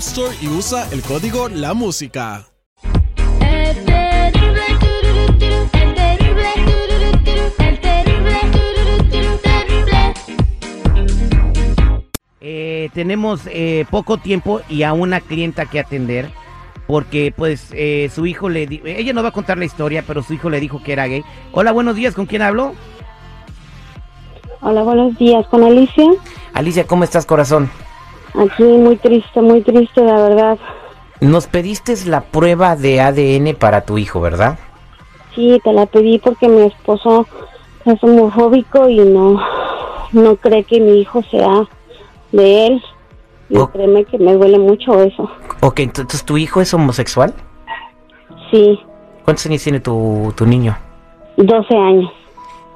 Store y usa el código La Música. Eh, tenemos eh, poco tiempo y a una clienta que atender porque pues eh, su hijo le di- ella no va a contar la historia pero su hijo le dijo que era gay hola buenos días con quién hablo Hola, buenos días. ¿Con Alicia? Alicia cómo estás corazón Aquí muy triste, muy triste, la verdad. nos pediste la prueba de ADN para tu hijo verdad Sí, te la pedí porque mi esposo es homofóbico y no, no cree que mi hijo sea de él. Y Oh. créeme que me duele mucho eso. Ok, entonces tu hijo es homosexual Sí, cuántos años tiene tu, tu niño 12 años.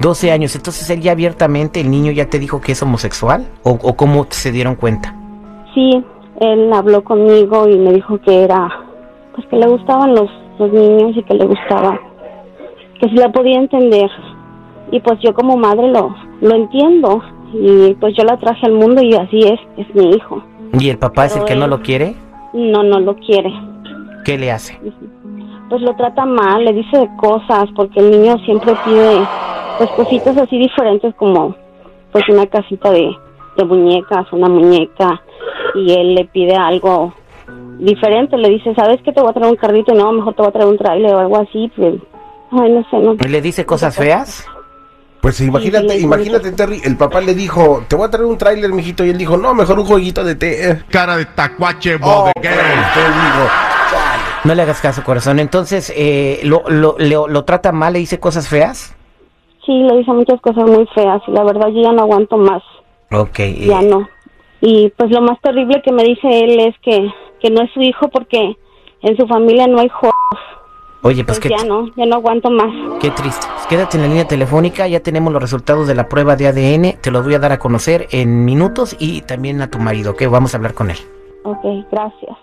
12 años entonces él ya abiertamente el niño ya te dijo que es homosexual o, o cómo se dieron cuenta Sí, él habló conmigo y me dijo que era, pues que le gustaban los, los niños y que le gustaba, que si la podía entender. Y pues yo como madre lo, lo entiendo y pues yo la traje al mundo y así es, es mi hijo. y el papá es el que no lo quiere No, no lo quiere. qué le hace Pues lo trata mal, le dice cosas porque el niño siempre pide pues cositas así diferentes como pues una casita de, de muñecas, una muñeca y él le pide algo diferente, le dice, ¿sabes qué te voy a traer un carrito? Y no, mejor te voy a traer un trailer o algo así, pues, ay, no sé, no. le dice cosas feas Pues imagínate, sí, sí. imagínate, Terry, el papá le dijo, te voy a traer un tráiler, mijito, y él dijo, no, mejor un jueguito de té. Cara de tacuache Oh, chale. No le hagas caso, corazón. Entonces, eh, lo, lo, lo, lo trata mal, le dice cosas feas. Sí, le dice muchas cosas muy feas y la verdad yo ya no aguanto más. Ok. eh, ya no. Y pues lo más terrible que me dice él es que, que no es su hijo porque en su familia no hay hijos. Oye, pues Pues qué, ya no, ya no aguanto más. qué triste. Pues quédate en la línea telefónica, ya tenemos los resultados de la prueba de ADN. Te los voy a dar a conocer en minutos y también a tu marido, que vamos a hablar con él. Ok, gracias.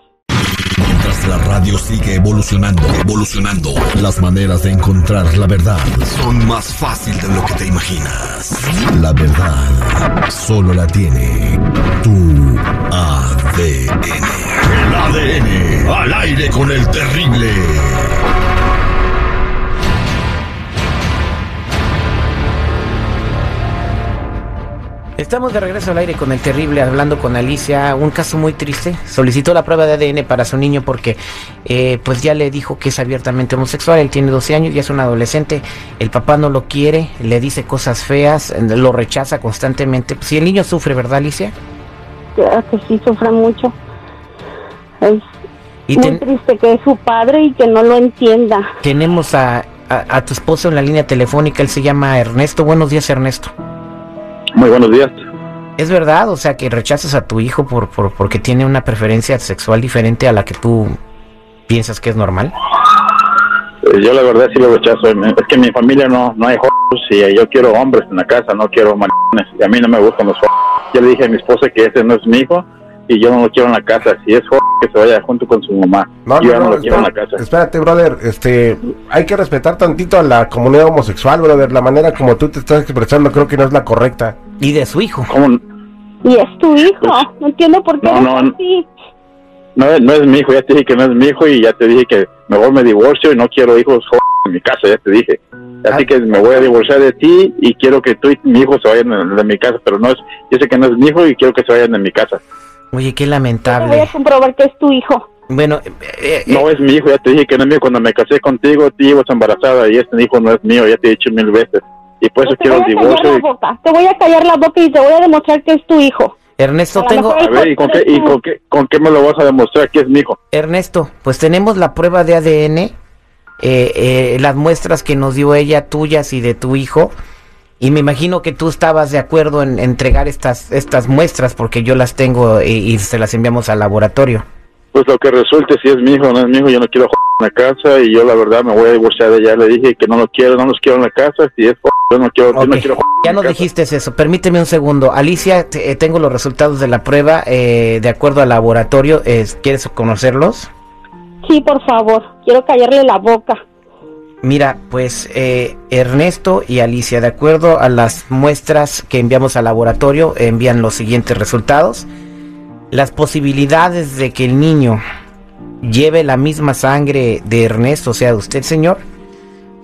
La radio sigue evolucionando, evolucionando, las maneras de encontrar la verdad son más fácil de lo que te imaginas. La verdad solo la tiene tu ADN. El ADN al aire con el terrible. Estamos de regreso al aire con el terrible, hablando con Alicia, un caso muy triste. Solicitó la prueba de ADN para su niño porque eh, pues ya le dijo que es abiertamente homosexual, él tiene 12 años, ya es un adolescente, el papá no lo quiere, le dice cosas feas, lo rechaza constantemente. Si el niño sufre, ¿verdad Alicia? Claro que sí sufre mucho. Es Y muy ten- triste que es su padre y que no lo entienda. tenemos a, a- a tu esposo en la línea telefónica, él se llama Ernesto. Buenos días Ernesto. Muy buenos días. ¿Es verdad? O sea, que rechazas a tu hijo por, por porque tiene una preferencia sexual diferente a la que tú piensas que es normal. Yo la verdad sí lo rechazo. Es que en mi familia no, no hay jóvenes y yo quiero hombres en la casa, no quiero maricones. Y a mí no me gustan los jóvenes. Yo le dije a mi esposa que ese no es mi hijo y yo no lo quiero en la casa. Si es joven, que se vaya junto con su mamá. No, yo no, ya no, no, lo quiero en la casa. espérate, brother, este, hay que respetar tantito a la comunidad homosexual, brother, la manera como tú te estás expresando creo que no es la correcta. Y de su hijo. ¿Cómo? Y es tu hijo. No entiendo por qué No, no, no. así. No, es- no es mi hijo, ya te dije que no es mi hijo y ya te dije que mejor me divorcio y no quiero hijos en mi casa, ya te dije. Así Ah. que me voy a divorciar de ti y quiero que tú y mi hijo se vayan de, mi casa, pero no es, yo sé que no es mi hijo y quiero que se vayan de mi casa. Oye, qué Te voy lamentable. a comprobar que es tu hijo. Bueno, eh, eh, No es mi hijo, ya te dije que no es mío. Cuando me casé contigo, tú ibas embarazada y este hijo no es mío, ya te he dicho mil veces. Y por eso Pues te quiero voy el a callar divorcio. la boca. Te voy a callar la boca y te voy a demostrar que es tu hijo. Ernesto, tengo... A ver, ¿y con qué, y con qué, con qué me lo vas a demostrar que es mi hijo? Ernesto, pues tenemos la prueba de ADN, eh, eh, las muestras que nos dio ella, tuyas y de tu hijo. Y me imagino que tú estabas de acuerdo en entregar estas, estas muestras porque yo las tengo y, y se las enviamos al laboratorio. Pues lo que resulte, si es mi hijo o no es mi hijo, yo no quiero en la casa y yo la verdad me voy a divorciar de ella. Le dije que no lo quiero, no los quiero en la casa. Si es yo no quiero, yo no Ok, quiero Ya en nos la casa. dijiste eso, permíteme un segundo. Alicia, te- eh, tengo los resultados de la prueba eh, de acuerdo al laboratorio. eh, ¿Quieres conocerlos? Sí, por favor. Quiero callarle la boca. Mira, pues eh, Ernesto y Alicia, de acuerdo a las muestras que enviamos al laboratorio, envían los siguientes resultados. Las posibilidades de que el niño lleve la misma sangre de Ernesto, o sea, de usted, señor,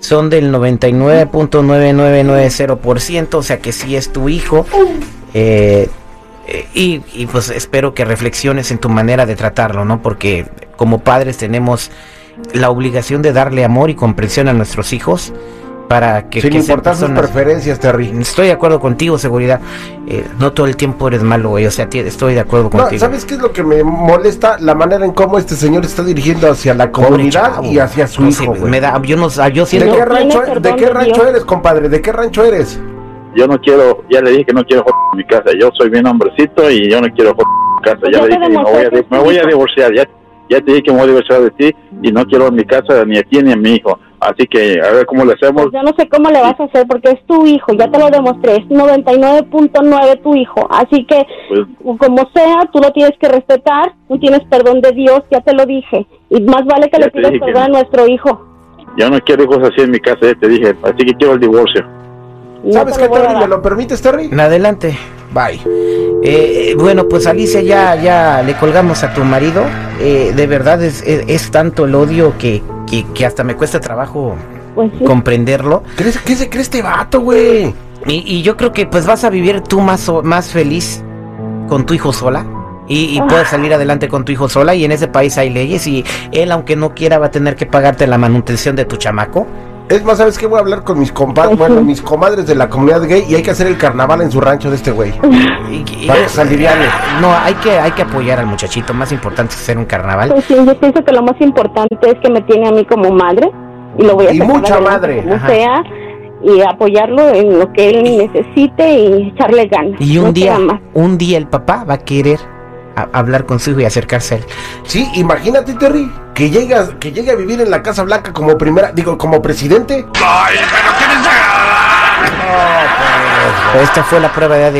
son del 99.9990%, o sea que sí es tu hijo. Eh, y, y, pues espero que reflexiones en tu manera de tratarlo, ¿no? Porque como padres tenemos la obligación de darle amor y comprensión a nuestros hijos para que, Sin que importar sus preferencias, Terry. Estoy de acuerdo contigo, seguridad. Eh, no todo el tiempo eres malo, güey. O sea, estoy de acuerdo No, contigo. ¿sabes qué es lo que me molesta? La manera en cómo este señor está dirigiendo hacia la comunidad chavo. y hacia su No hijo. sé, me da, yo no, ah, yo ¿De siento. qué Tiene rancho, perdón de qué de rancho eres, compadre? ¿De qué rancho eres? Yo no quiero, ya le dije que no quiero en mi casa. Yo soy bien hombrecito y yo no quiero en mi casa. Pues Ya ya le dije que me voy a, me voy divorciar. Ya, ya te dije que me voy a divorciar de ti y no quiero en mi casa ni a ti ni a mi hijo. Así que a ver cómo le hacemos. Pues yo no sé cómo le vas a hacer porque es tu hijo. Ya te lo demostré. Es 99.9 tu hijo. Así que, Pues, como sea, tú lo tienes que respetar. Tú tienes perdón de Dios. Ya te lo dije. Y más vale que le pidas que perdón a nuestro hijo. yo no quiero hijos así en mi casa, ya te dije. Así que quiero el divorcio. No ¿Sabes qué, Terry? ¿Me lo permites, Terry? Adelante. Bye. Eh, bueno, pues Alicia, ya, ya le colgamos a tu marido. Eh, de verdad es, es, es tanto el odio que, que, que hasta me cuesta trabajo Pues sí. comprenderlo. ¿Crees- ¿Qué se cree este vato, güey? Y, y yo creo que pues vas a vivir tú más, o- más feliz con tu hijo sola. Y, y puedes salir adelante con tu hijo sola. Y en ese país hay leyes. Y él, aunque no quiera, va a tener que pagarte la manutención de tu chamaco. Es más, ¿sabes qué? Voy a hablar con mis compadres, bueno, mis comadres de la comunidad gay y hay que hacer el carnaval en su rancho de este güey. Para que se aliviane. No, hay que, hay que apoyar al muchachito. Más importante es hacer un carnaval. Pues sí, yo pienso que lo más importante es que me tiene a mí como madre y lo voy a Y sacar mucha madre, como ajá. sea y apoyarlo en lo que él necesite y echarle ganas. Y un No día, un día el papá va a querer a- hablar con su hijo y acercarse a él. Sí, imagínate, Terry, que llega, que llegue a vivir en la Casa Blanca como primera, digo, como presidente. Esta fue la prueba de ADN.